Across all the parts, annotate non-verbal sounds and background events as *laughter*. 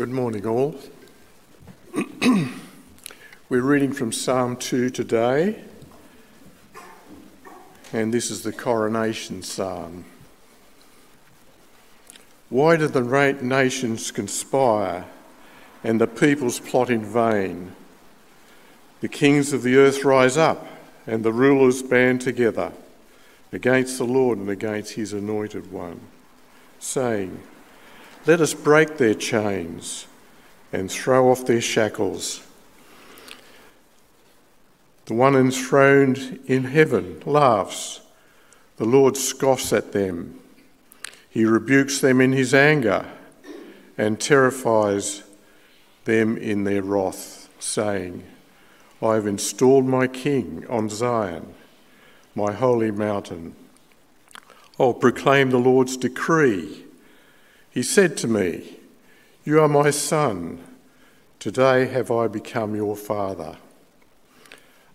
Good morning, all. *clears throat* We're reading from Psalm 2 today, and this is the coronation psalm. Why do the nations conspire and the peoples plot in vain? The kings of the earth rise up, and the rulers band together against the Lord and against his anointed one, saying, Let us break their chains and throw off their shackles. The one enthroned in heaven laughs. The Lord scoffs at them. He rebukes them in his anger and terrifies them in their wrath, saying, I have installed my king on Zion, my holy mountain. I'll proclaim the Lord's decree. He said to me, You are my son. Today have I become your father.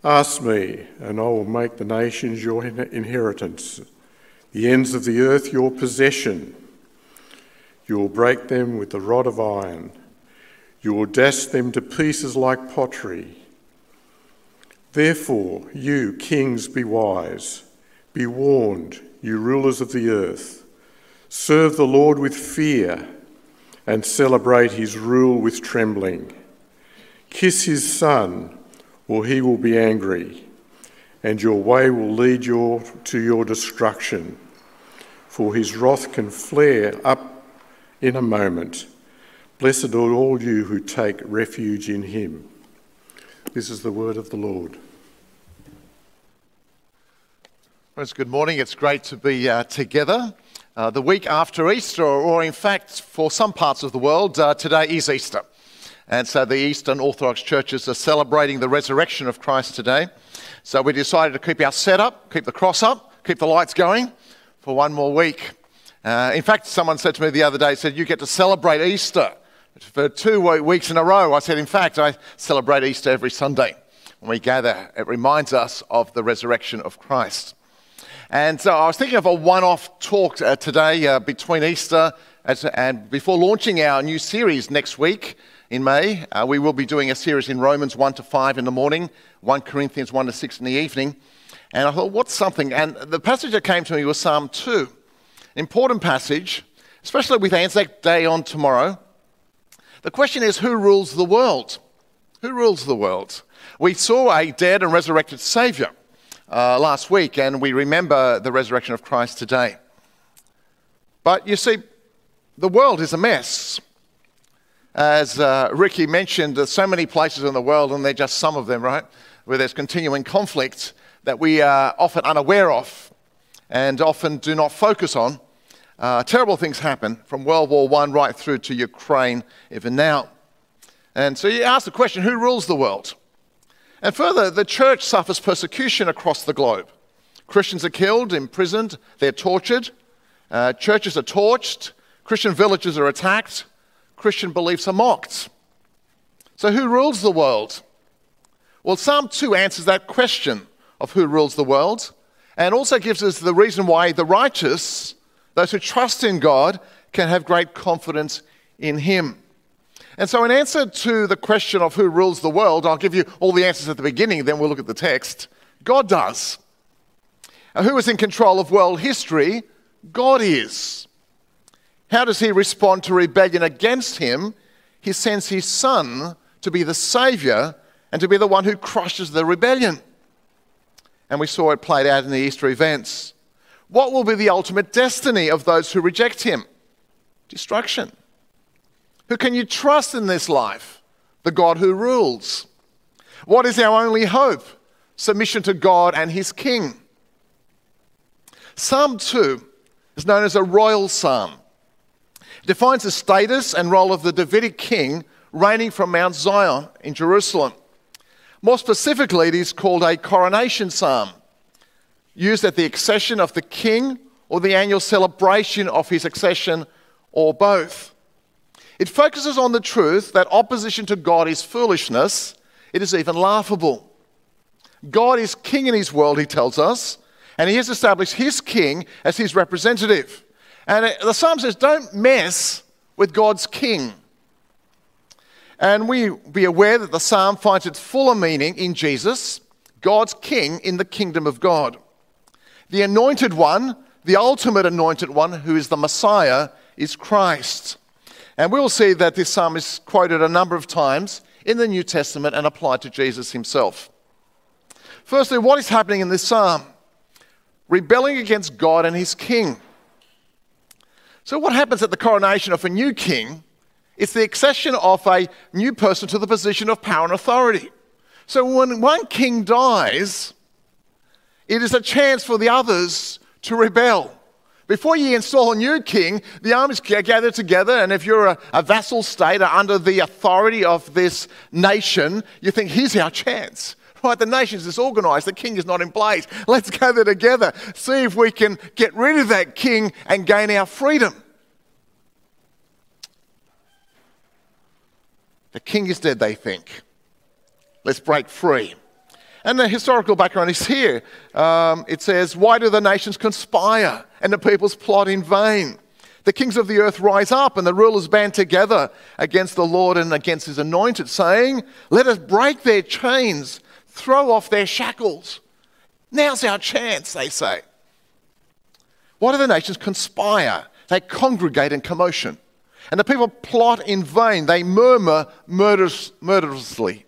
Ask me, and I will make the nations your inheritance, the ends of the earth your possession. You will break them with the rod of iron. You will dash them to pieces like pottery. Therefore, you kings, be wise. Be warned, you rulers of the earth. Serve the Lord with fear and celebrate his rule with trembling. Kiss his son or he will be angry, and your way will lead your, to your destruction. For his wrath can flare up in a moment. Blessed are all you who take refuge in him. This is the word of the Lord. Friends, good morning. It's great to be uh, together. Uh, the week after Easter, or in fact, for some parts of the world, uh, today is Easter. And so the Eastern Orthodox churches are celebrating the resurrection of Christ today. So we decided to keep our setup, keep the cross up, keep the lights going for one more week. Uh, in fact, someone said to me the other day, said, You get to celebrate Easter for two weeks in a row. I said, In fact, I celebrate Easter every Sunday. When we gather, it reminds us of the resurrection of Christ. And so I was thinking of a one off talk uh, today uh, between Easter and before launching our new series next week in May. Uh, we will be doing a series in Romans 1 to 5 in the morning, 1 Corinthians 1 to 6 in the evening. And I thought, what's something? And the passage that came to me was Psalm 2. Important passage, especially with Anzac Day on tomorrow. The question is, who rules the world? Who rules the world? We saw a dead and resurrected Saviour uh, last week, and we remember the resurrection of Christ today. But you see, the world is a mess. As uh, Ricky mentioned, there's so many places in the world, and they're just some of them, right? Where there's continuing conflict that we are often unaware of and often do not focus on. Uh, terrible things happen from World War I right through to Ukraine, even now. And so you ask the question who rules the world? And further, the church suffers persecution across the globe. Christians are killed, imprisoned, they're tortured, uh, churches are torched, Christian villages are attacked, Christian beliefs are mocked. So, who rules the world? Well, Psalm 2 answers that question of who rules the world and also gives us the reason why the righteous, those who trust in God, can have great confidence in Him. And so, in answer to the question of who rules the world, I'll give you all the answers at the beginning, then we'll look at the text. God does. who is in control of world history? God is. How does he respond to rebellion against him? He sends his son to be the savior and to be the one who crushes the rebellion. And we saw it played out in the Easter events. What will be the ultimate destiny of those who reject him? Destruction. Who can you trust in this life? The God who rules. What is our only hope? Submission to God and his king. Psalm 2 is known as a royal psalm It defines the status and role of the Davidic king reigning from Mount Zion in Jerusalem. More specifically, it is called a coronation psalm, used at the accession of the king or the annual celebration of his accession, or both. It focuses on the truth that opposition to God is foolishness, it is even laughable. God is king in his world, he tells us, and he has established his king as his representative. And the psalm says, don't mess with God's king. And we be aware that the psalm finds its fuller meaning in Jesus, God's King in the kingdom of God. The anointed one, the ultimate anointed one, who is the Messiah, is Christ. And we'll see that this psalm is quoted a number of times in the New Testament and applied to Jesus himself. Firstly, what is happening in this psalm? Rebelling against God and his king. So, what happens at the coronation of a new king? It's the accession of a new person to the position of power and authority. So, when one king dies, it is a chance for the others to rebel. Before you install a new king, the armies gather together, and if you're a, a vassal state or under the authority of this nation, you think, here's our chance. Right, the nation's disorganized, the king is not in place. Let's gather together, see if we can get rid of that king and gain our freedom. The king is dead, they think. Let's break free. And the historical background is here. Um, it says, Why do the nations conspire and the peoples plot in vain? The kings of the earth rise up and the rulers band together against the Lord and against his anointed, saying, Let us break their chains, throw off their shackles. Now's our chance, they say. Why do the nations conspire? They congregate in commotion. And the people plot in vain. They murmur murderous, murderously.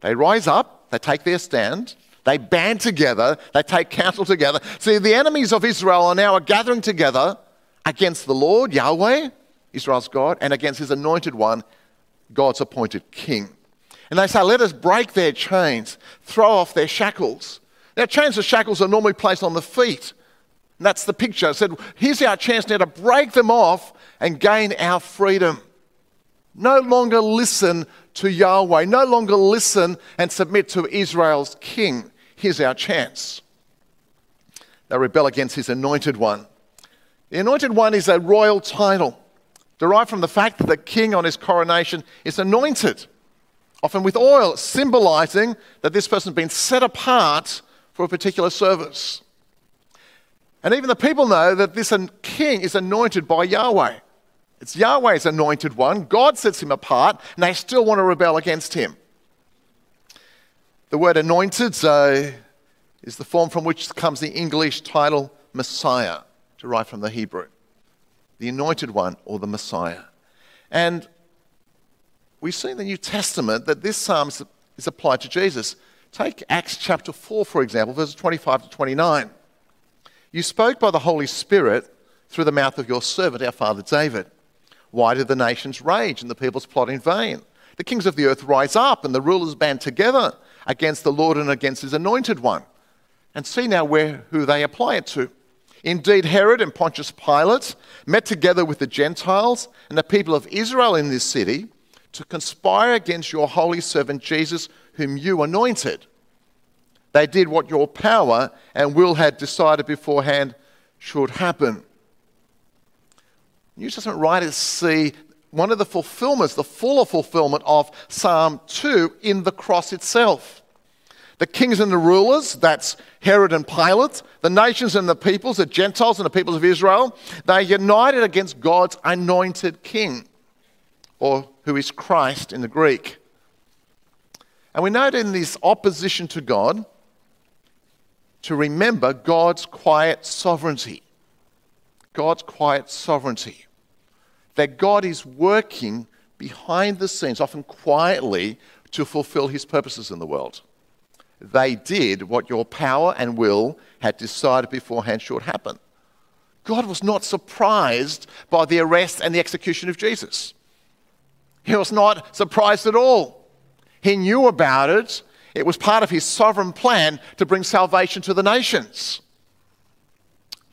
They rise up, they take their stand, they band together, they take counsel together. See, the enemies of Israel are now gathering together against the Lord, Yahweh, Israel's God, and against his anointed one, God's appointed king. And they say, Let us break their chains, throw off their shackles. Now, chains and shackles are normally placed on the feet. And that's the picture. It said, Here's our chance now to break them off and gain our freedom. No longer listen to Yahweh, no longer listen and submit to Israel's king. Here's our chance. They rebel against his anointed one. The anointed one is a royal title derived from the fact that the king on his coronation is anointed, often with oil, symbolizing that this person has been set apart for a particular service. And even the people know that this king is anointed by Yahweh. It's Yahweh's anointed one. God sets him apart, and they still want to rebel against him. The word anointed is the form from which comes the English title Messiah, derived from the Hebrew. The anointed one or the Messiah. And we see in the New Testament that this psalm is applied to Jesus. Take Acts chapter 4, for example, verses 25 to 29. You spoke by the Holy Spirit through the mouth of your servant, our father David. Why do the nations rage and the peoples plot in vain? The kings of the earth rise up and the rulers band together against the Lord and against his anointed one. And see now where, who they apply it to. Indeed, Herod and Pontius Pilate met together with the Gentiles and the people of Israel in this city to conspire against your holy servant Jesus, whom you anointed. They did what your power and will had decided beforehand should happen. New Testament writers see one of the fulfillments, the fuller fulfillment of Psalm 2 in the cross itself. The kings and the rulers, that's Herod and Pilate, the nations and the peoples, the Gentiles and the peoples of Israel, they united against God's anointed king, or who is Christ in the Greek. And we note in this opposition to God to remember God's quiet sovereignty. God's quiet sovereignty. That God is working behind the scenes, often quietly, to fulfill his purposes in the world. They did what your power and will had decided beforehand should happen. God was not surprised by the arrest and the execution of Jesus. He was not surprised at all. He knew about it. It was part of his sovereign plan to bring salvation to the nations.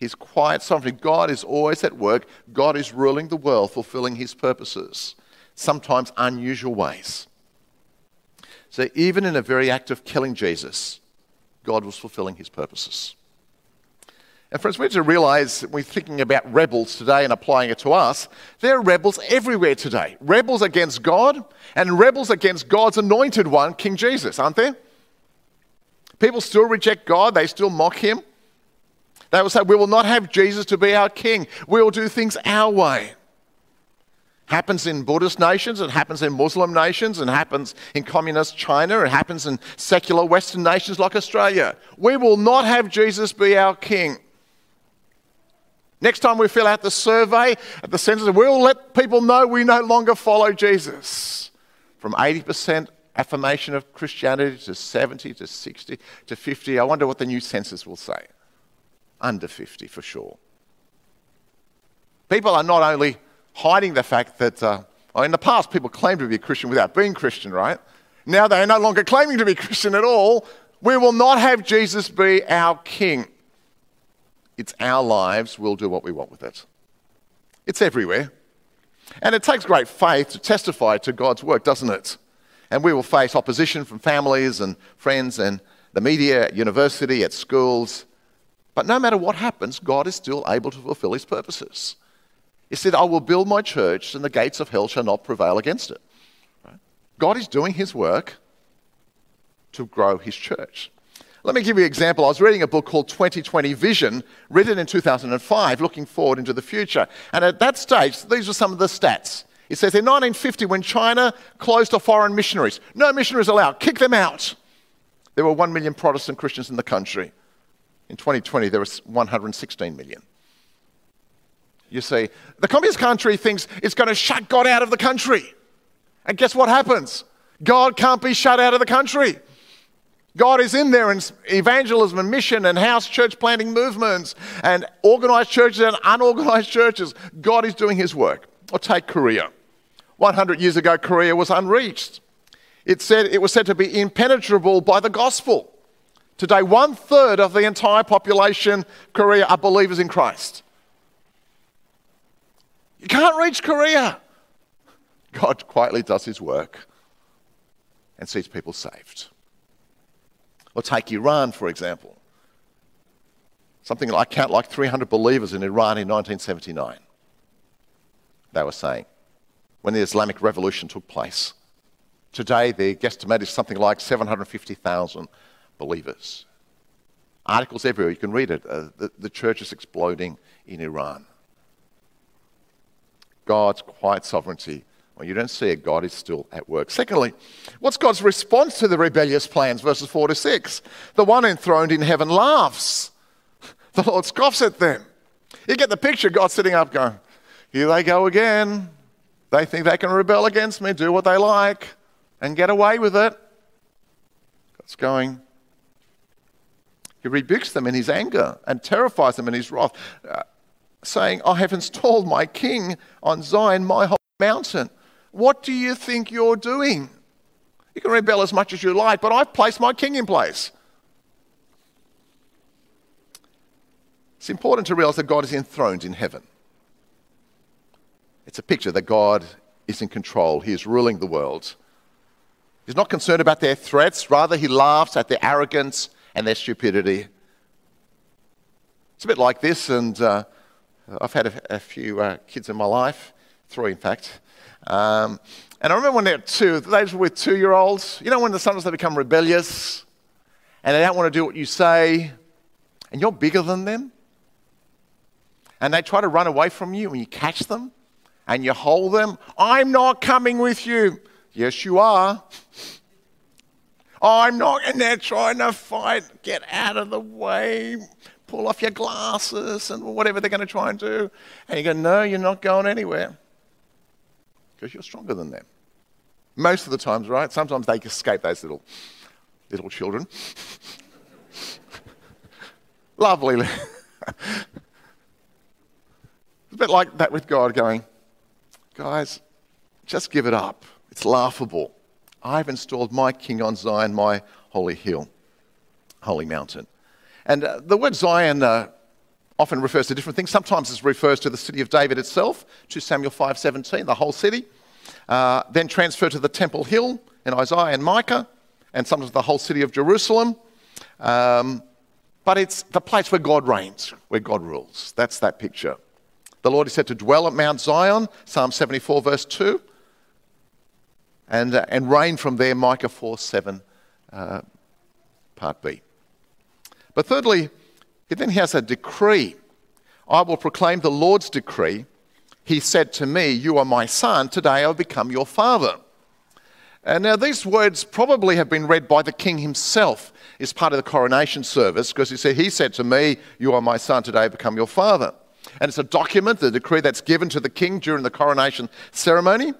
His quiet sovereignty. God is always at work. God is ruling the world, fulfilling his purposes, sometimes unusual ways. So, even in a very act of killing Jesus, God was fulfilling his purposes. And friends, we need to realize we're thinking about rebels today and applying it to us. There are rebels everywhere today. Rebels against God and rebels against God's anointed one, King Jesus, aren't there? People still reject God, they still mock him. They will say, We will not have Jesus to be our king. We will do things our way. happens in Buddhist nations, it happens in Muslim nations, and happens in communist China, it happens in secular Western nations like Australia. We will not have Jesus be our king. Next time we fill out the survey at the census, we'll let people know we no longer follow Jesus. From 80% affirmation of Christianity to 70 to 60 to 50. I wonder what the new census will say. Under 50 for sure. People are not only hiding the fact that, uh, in the past, people claimed to be a Christian without being Christian, right? Now they are no longer claiming to be *laughs* Christian at all. We will not have Jesus be our king. It's our lives, we'll do what we want with it. It's everywhere. And it takes great faith to testify to God's work, doesn't it? And we will face opposition from families and friends and the media at university, at schools. But no matter what happens, God is still able to fulfill his purposes. He said, I will build my church, and the gates of hell shall not prevail against it. God is doing his work to grow his church. Let me give you an example. I was reading a book called 2020 Vision, written in 2005, looking forward into the future. And at that stage, these were some of the stats. It says in 1950, when China closed off foreign missionaries, no missionaries allowed, kick them out. There were 1 million Protestant Christians in the country. In 2020, there was 116 million. You see, the communist country thinks it's going to shut God out of the country. And guess what happens? God can't be shut out of the country. God is in there in evangelism and mission and house church planting movements and organized churches and unorganized *laughs* churches. God is doing his work. Or take Korea. 100 years ago, Korea was unreached. It, said, it was said to be impenetrable by the gospel. Today, one third of the entire population of Korea are believers in Christ. You can't reach Korea. God quietly does his work and sees people saved. Or take Iran, for example. Something I count like 300 believers in Iran in 1979. They were saying when the Islamic Revolution took place. Today, the guesstimate is something like 750,000 believers. Articles everywhere, you can read it. Uh, the, the church is exploding in Iran. God's quiet sovereignty. When you don't see it, God is still at work. Secondly, what's God's response to the rebellious plans? Verses 4 to 6. The one enthroned in heaven laughs, *laughs* the Lord scoffs at them. You get the picture God sitting up going, Here they go again. They think they can rebel against me, do what they like, and get away with it. God's going, he rebukes them in his anger and terrifies them in his wrath. Uh, saying, I have installed my king on Zion, my holy mountain. What do you think you're doing? You can rebel as much as you like, but I've placed my king in place. It's important to realize that God is enthroned in heaven. It's a picture that God is in control, He is ruling the world. He's not concerned about their threats, rather, He laughs at their arrogance and their stupidity. It's a bit like this, and uh, I've had a, a few uh, kids in my life, three in fact. Um, and I remember when they were two, those were two year olds. You know, when the sometimes they become rebellious and they don't want to do what you say, and you're bigger than them, and they try to run away from you, and you catch them and you hold them. I'm not coming with you. Yes, you are. I'm not, and they're trying to fight. Get out of the way pull off your glasses and whatever they're going to try and do. And you go, no, you're not going anywhere because you're stronger than them. Most of the times, right? Sometimes they escape those little, little children. *laughs* Lovely. it's *laughs* a bit like that with God going, guys, just give it up. It's laughable. I've installed my king on Zion, my holy hill, holy mountain. And uh, the word Zion uh, often refers to different things. Sometimes it refers to the city of David itself, 2 Samuel 5:17, the whole city. Uh, then transferred to the Temple Hill in Isaiah and Micah, and sometimes the whole city of Jerusalem. Um, but it's the place where God reigns, where God rules. That's that picture. The Lord is said to dwell at Mount Zion, Psalm 74, verse 2, and, uh, and reign from there, Micah 4, 7, uh, part B. But thirdly, he then has a decree. I will proclaim the Lord's decree. he said to me, You are my son, today I've become your father. And now, these words probably have been read by the king himself as part of the coronation service because he said, He said to me, You are my son, today I've become your father. And it's a document, the decree that's given to the king during the coronation ceremony.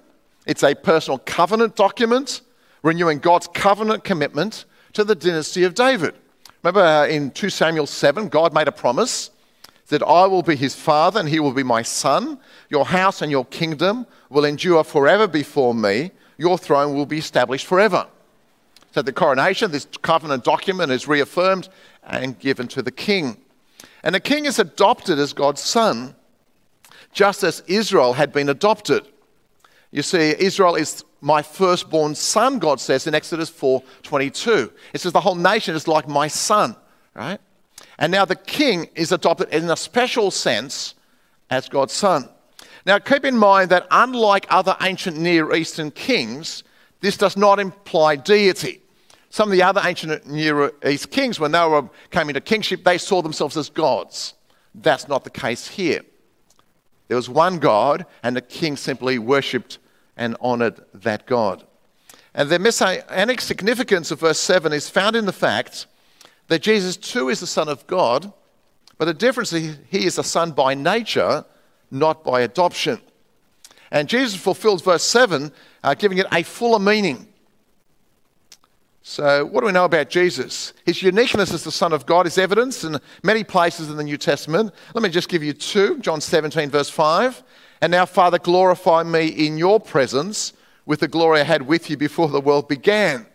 It's a personal covenant document renewing God's covenant commitment to the dynasty of David. Remember uh, in 2 Samuel 7, God made a promise that I will be his father and he will be my son. Your house and your kingdom will endure forever before me. Your throne will be established forever. So the coronation, this covenant document is reaffirmed and given to the king. And the king is adopted as God's son, just as Israel had been adopted. You see, Israel is my firstborn son, God says in Exodus 4:22. It says the whole nation is like my son, right? And now the king is adopted in a special sense as God's son. Now keep in mind that unlike other ancient Near Eastern kings, this does not imply deity. Some of the other ancient Near East kings, when they were, came into kingship, they saw themselves as gods. That's not the case here. There was one God, and the king simply worshipped and honored that God. And the messianic significance of verse 7 is found in the fact that Jesus too is the Son of God, but the difference is he is a son by nature, not by adoption. And Jesus fulfills verse 7, uh, giving it a fuller meaning. So, what do we know about Jesus? His uniqueness as the Son of God is evidenced in many places in the New Testament. Let me just give you two John 17, verse 5. And now, Father, glorify me in your presence with the glory I had with you before the world began.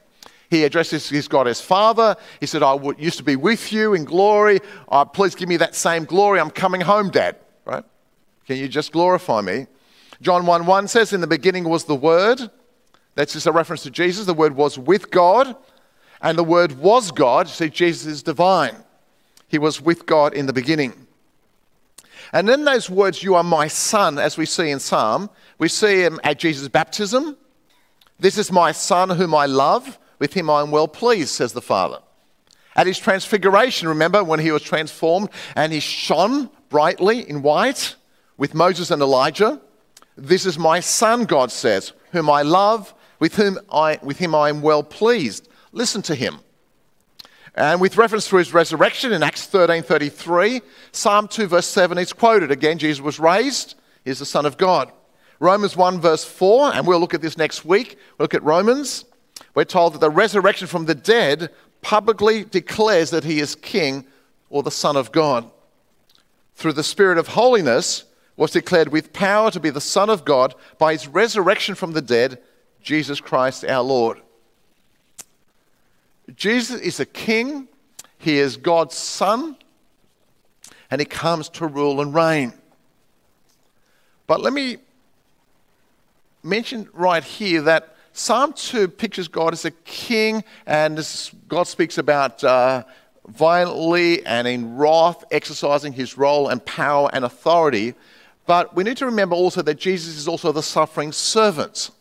He addresses his God as Father. He said, I used to be with you in glory. Oh, please give me that same glory. I'm coming home, Dad. Right? Can you just glorify me? John 1 1 says, In the beginning was the Word. That's just a reference to Jesus. The Word was with God, and the Word was God. See, Jesus is divine. He was with God in the beginning. And in those words, you are my son, as we see in Psalm, we see him at Jesus' baptism. This is my son whom I love. With him I am well pleased, says the Father. At his transfiguration, remember when he was transformed and he shone brightly in white with Moses and Elijah? This is my son, God says, whom I love, with whom I, with him I am well pleased. Listen to him. And with reference to his resurrection in Acts 13:33, Psalm 2 verse 7 is quoted again. Jesus was raised, he's the Son of God. Romans 1 verse 4, and we'll look at this next week. Look at Romans. We're told that the resurrection from the dead publicly declares that he is king or the Son of God. Through the Spirit of holiness was declared with power to be the Son of God by his resurrection from the dead, Jesus Christ our Lord. Jesus is a king, he is God's son, and he comes to rule and reign. But let me mention right here that Psalm 2 pictures God as a king, and God speaks about uh, violently and in wrath exercising his role and power and authority. But we need to remember also that Jesus is also the suffering servant.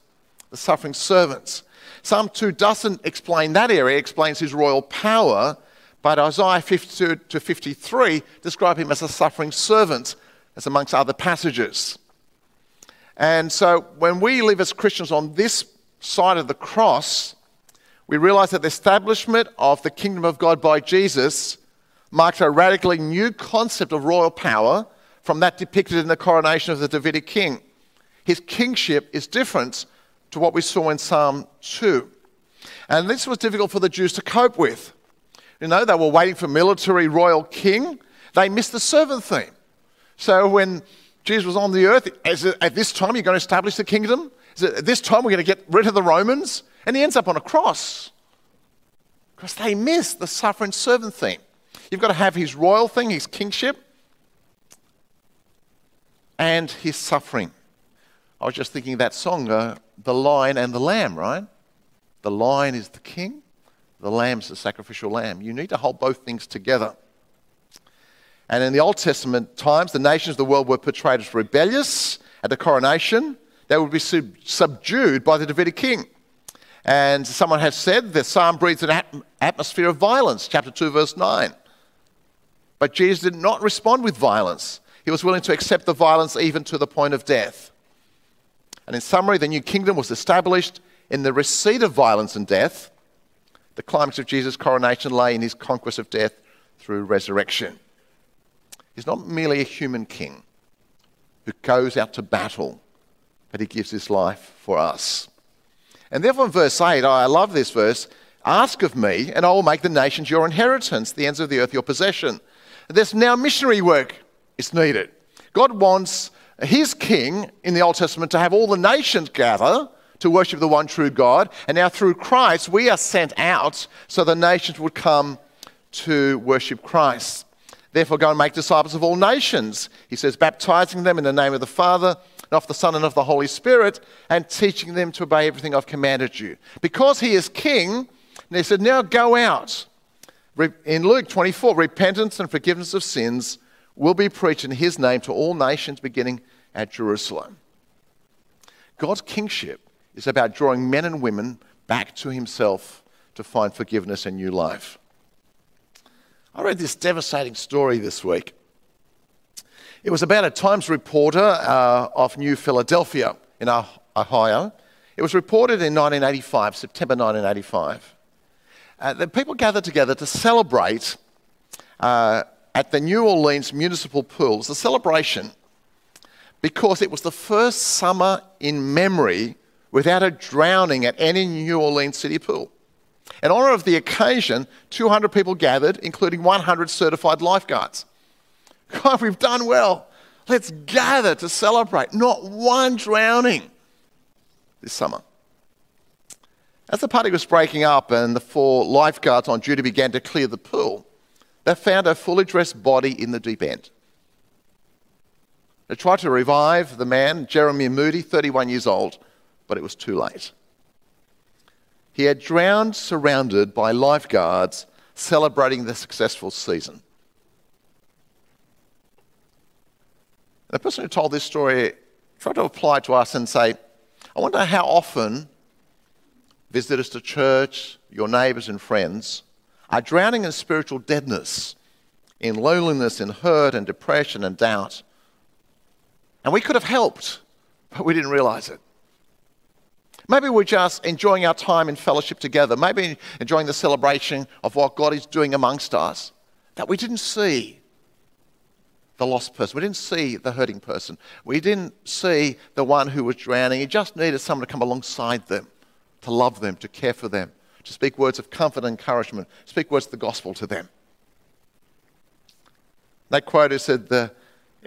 The suffering servants. Psalm 2 doesn't explain that area, it explains his royal power, but Isaiah 52 to 53 describe him as a suffering servant, as amongst other passages. And so when we live as Christians on this side of the cross, we realize that the establishment of the kingdom of God by Jesus marks a radically new concept of royal power from that depicted in the coronation of the Davidic king. His kingship is different to what we saw in Psalm 2. And this was difficult for the Jews to cope with. You know, they were waiting for military royal king. They missed the servant theme. So when Jesus was on the earth, it, at this time you're going to establish the kingdom? Is it, at this time we're going to get rid of the Romans? And he ends up on a cross. Because they missed the suffering servant theme. You've got to have his royal thing, his kingship, and his suffering. I was just thinking that song, uh, The Lion and the Lamb, right? The lion is the king, the lamb's the sacrificial lamb. You need to hold both things together. And in the Old Testament times, the nations of the world were portrayed as rebellious at the coronation. They would be sub- subdued by the Davidic king. And someone has said the psalm breathes an at- atmosphere of violence, chapter 2, verse 9. But Jesus did not respond with violence. He was willing to accept the violence even to the point of death. And in summary, the new kingdom was established in the receipt of violence and death. The climax of Jesus' coronation lay in his conquest of death through resurrection. He's not merely a human king who goes out to battle, but he gives his life for us. And therefore, in verse 8, I love this verse ask of me, and I will make the nations your inheritance, the ends of the earth your possession. There's now missionary work is needed. God wants his king in the Old Testament to have all the nations gather to worship the one true God. And now through Christ, we are sent out so the nations would come to worship Christ. Therefore, go and make disciples of all nations. He says, baptizing them in the name of the Father, and of the Son, and of the Holy Spirit, and teaching them to obey everything I've commanded you. Because he is king, and he said, now go out. In Luke 24, repentance and forgiveness of sins will be preached in his name to all nations beginning at Jerusalem. God's kingship is about drawing men and women back to himself to find forgiveness and new life. I read this devastating story this week. It was about a Times reporter uh, of New Philadelphia in Ohio. It was reported in 1985, September 1985. Uh, the people gathered together to celebrate uh, at the New Orleans Municipal Pools, a celebration, because it was the first summer in memory without a drowning at any New Orleans city pool. In honor of the occasion, 200 people gathered, including 100 certified lifeguards. *laughs* God, we've done well. Let's gather to celebrate. Not one drowning this summer. As the party was breaking up and the four lifeguards on duty began to clear the pool, they found a fully dressed body in the deep end. They tried to revive the man, Jeremy Moody, 31 years old, but it was too late. He had drowned surrounded by lifeguards celebrating the successful season. The person who told this story tried to apply to us and say, I wonder how often visitors to church, your neighbors and friends, are drowning in spiritual deadness, in loneliness, in hurt and depression and doubt. And we could have helped, but we didn't realize it. Maybe we're just enjoying our time in fellowship together, maybe enjoying the celebration of what God is doing amongst us, that we didn't see the lost person. We didn't see the hurting person. We didn't see the one who was drowning. He just needed someone to come alongside them, to love them, to care for them, to speak words of comfort and encouragement, speak words of the gospel to them. That quote is said, the,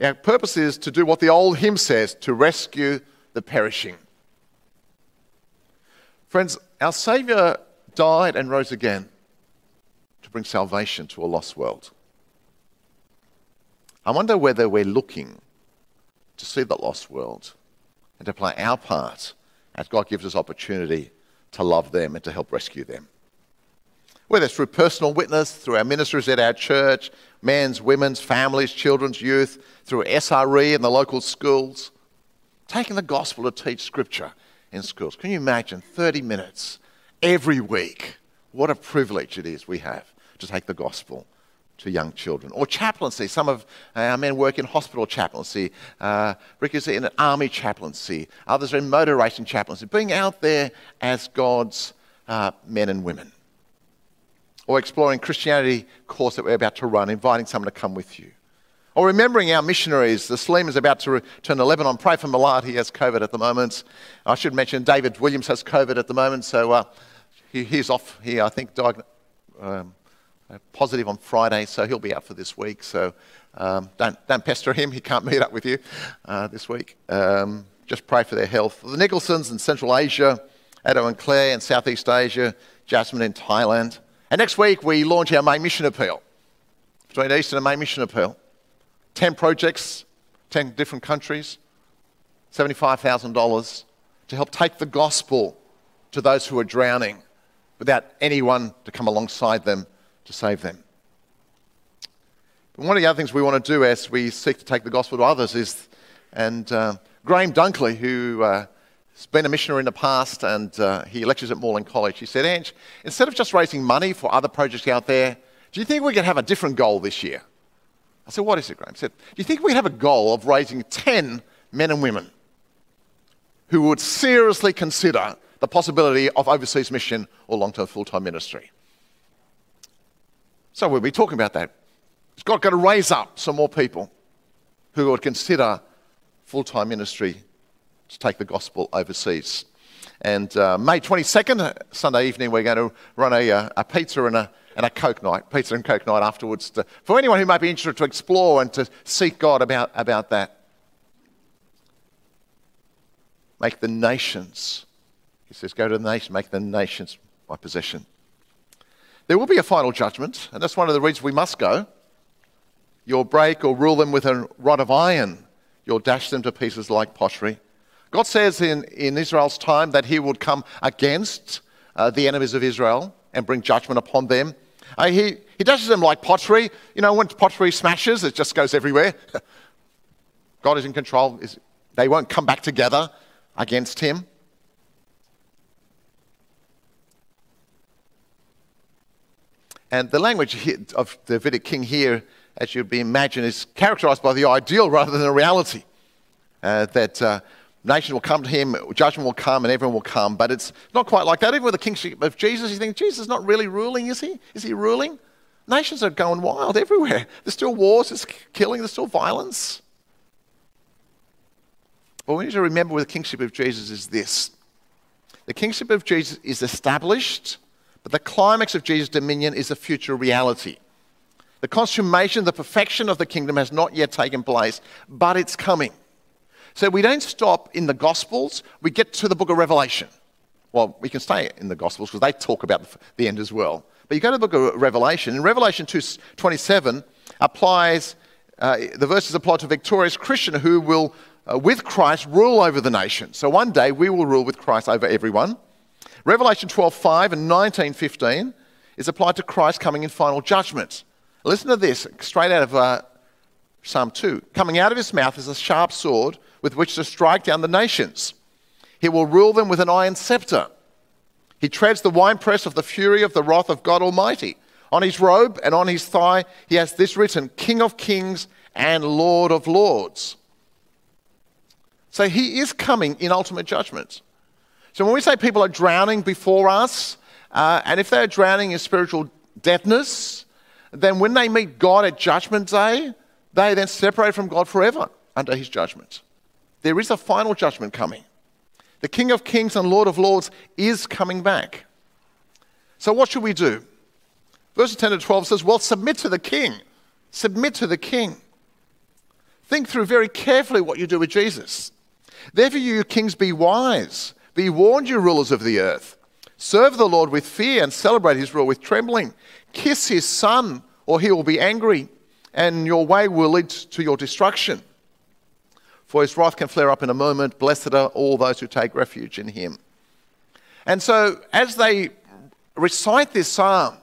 Our purpose is to do what the old hymn says to rescue the perishing. Friends, our Saviour died and rose again to bring salvation to a lost world. I wonder whether we're looking to see the lost world and to play our part as God gives us opportunity to love them and to help rescue them. Whether it's through personal witness, through our ministries at our church, men's, women's, families, children's, youth, through SRE and the local schools, taking the gospel to teach scripture in schools. Can you imagine 30 minutes every week? What a privilege it is we have to take the gospel to young children. Or chaplaincy. Some of our men work in hospital chaplaincy. Uh, Rick is in an army chaplaincy. Others are in motor racing chaplaincy. Being out there as God's uh, men and women. Or exploring Christianity course that we're about to run, inviting someone to come with you. Or remembering our missionaries. The Saleem is about to return to Lebanon. Pray for Malad. He has COVID at the moment. I should mention David Williams has COVID at the moment. So uh, he, he's off here, I think, diagnosed. Um, positive on Friday, so he'll be out for this week. So um, don't, don't pester him. He can't meet up with you uh, this week. Um, just pray for their health. The Nicholsons in Central Asia, Ado and Claire in Southeast Asia, Jasmine in Thailand. And next week, we launch our May Mission Appeal. Between Easter and May Mission Appeal. 10 projects, 10 different countries, $75,000 to help take the gospel to those who are drowning without anyone to come alongside them to save them. But one of the other things we want to do as we seek to take the gospel to others is, and uh, Graham Dunkley, who uh, has been a missionary in the past and uh, he lectures at Morling College, he said, Ange, instead of just raising money for other projects out there, do you think we could have a different goal this year? I said, What is it, Graham? He said, Do you think we have a goal of raising 10 men and women who would seriously consider the possibility of overseas mission or long term full time ministry? So we'll be talking about that. It's got, got to raise up some more people who would consider full time ministry to take the gospel overseas. And uh, May 22nd, Sunday evening, we're going to run a, uh, a pizza and a, and a Coke night, pizza and Coke night afterwards, to, for anyone who might be interested to explore and to seek God about, about that. Make the nations, he says, go to the nation, make the nations my possession. There will be a final judgment, and that's one of the reasons we must go. You'll break or rule them with a rod of iron, you'll dash them to pieces like pottery. God says in, in Israel's time that he would come against uh, the enemies of Israel and bring judgment upon them. Uh, he, he dashes them like pottery. You know, when pottery smashes, it just goes everywhere. *laughs* God is in control. They won't come back together against him. And the language of the Davidic king here, as you'd be imagined, is characterized by the ideal rather than the reality. Uh, that uh, nation will come to him, judgment will come, and everyone will come. But it's not quite like that. Even with the kingship of Jesus, you think Jesus is not really ruling, is he? Is he ruling? Nations are going wild everywhere. There's still wars, there's killing, there's still violence. But we need to remember with the kingship of Jesus is this the kingship of Jesus is established, but the climax of Jesus' dominion is a future reality. The consummation, the perfection of the kingdom has not yet taken place, but it's coming. So we don't stop in the Gospels, we get to the book of Revelation. Well, we can stay in the Gospels because they talk about the end as well. But you go to the book of Revelation, and Revelation 2:27 applies, uh, the verses apply to a victorious Christian who will, uh, with Christ, rule over the nation. So one day we will rule with Christ over everyone. Revelation 12:5 and 19:15 is applied to Christ coming in final judgment. Listen to this, straight out of uh, Psalm 2. Coming out of his mouth is a sharp sword with which to strike down the nations. He will rule them with an iron scepter. He treads the winepress of the fury of the wrath of God Almighty. On his robe and on his thigh, he has this written King of Kings and Lord of Lords. So he is coming in ultimate judgment. So when we say people are drowning before us, uh, and if they're drowning in spiritual deafness, then when they meet God at judgment day, they then separate from God forever under his judgment. There is a final judgment coming. The King of Kings and Lord of Lords is coming back. So, what should we do? Verses 10 to 12 says, Well, submit to the King. Submit to the King. Think through very carefully what you do with Jesus. Therefore, you kings, be wise. Be warned, you rulers of the earth. Serve the Lord with fear and celebrate his rule with trembling. Kiss his son, or he will be angry, and your way will lead to your destruction for his wrath can flare up in a moment. Blessed are all those who take refuge in him. And so, as they recite this psalm,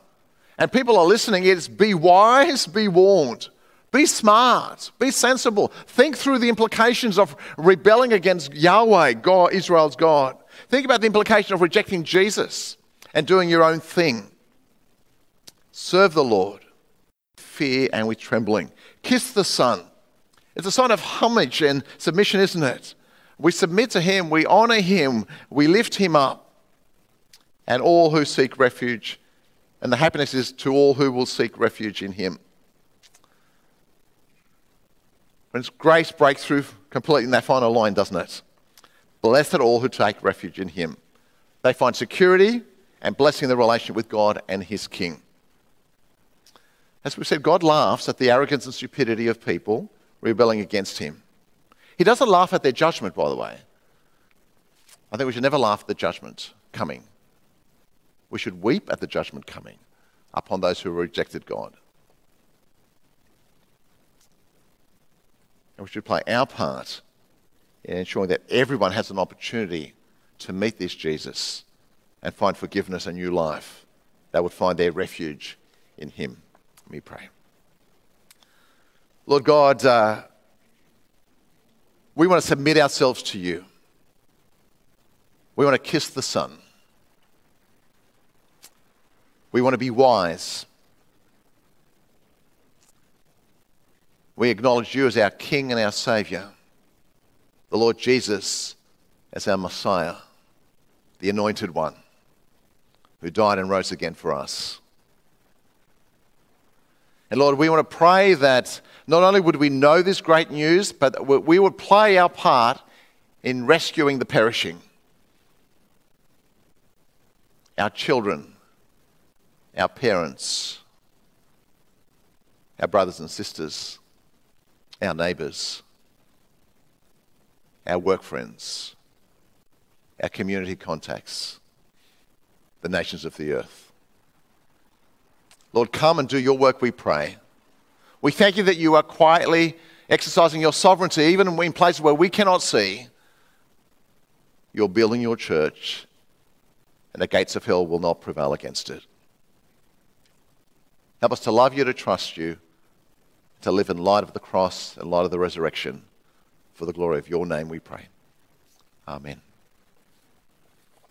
and people are listening, it's be wise, be warned. Be smart, be sensible. Think through the implications of rebelling against Yahweh, God, Israel's God. Think about the implication of rejecting Jesus and doing your own thing. Serve the Lord, fear and with trembling. Kiss the Son it's a sign of homage and submission, isn't it? We submit to Him, we honor Him, we lift Him up, and all who seek refuge. And the happiness is to all who will seek refuge in Him. When grace breaks through completely in that final line, doesn't it? Blessed are all who take refuge in Him. They find security and blessing in the relationship with God and His King. As we said, God laughs at the arrogance and stupidity of people rebelling against him. He doesn't laugh at their judgment, by the way. I think we should never laugh at the judgment coming. We should weep at the judgment coming upon those who rejected God. And we should play our part in ensuring that everyone has an opportunity to meet this Jesus and find forgiveness and new life. They would find their refuge in Him. Let me pray. Lord God, uh, we want to submit ourselves to you. We want to kiss the Son. We want to be wise. We acknowledge you as our King and our Saviour, the Lord Jesus as our Messiah, the Anointed One, who died and rose again for us. And Lord, we want to pray that not only would we know this great news, but we would play our part in rescuing the perishing. Our children, our parents, our brothers and sisters, our neighbours, our work friends, our community contacts, the nations of the earth. Lord, come and do your work, we pray. We thank you that you are quietly exercising your sovereignty, even in places where we cannot see. You're building your church, and the gates of hell will not prevail against it. Help us to love you, to trust you, to live in light of the cross and light of the resurrection. For the glory of your name, we pray. Amen.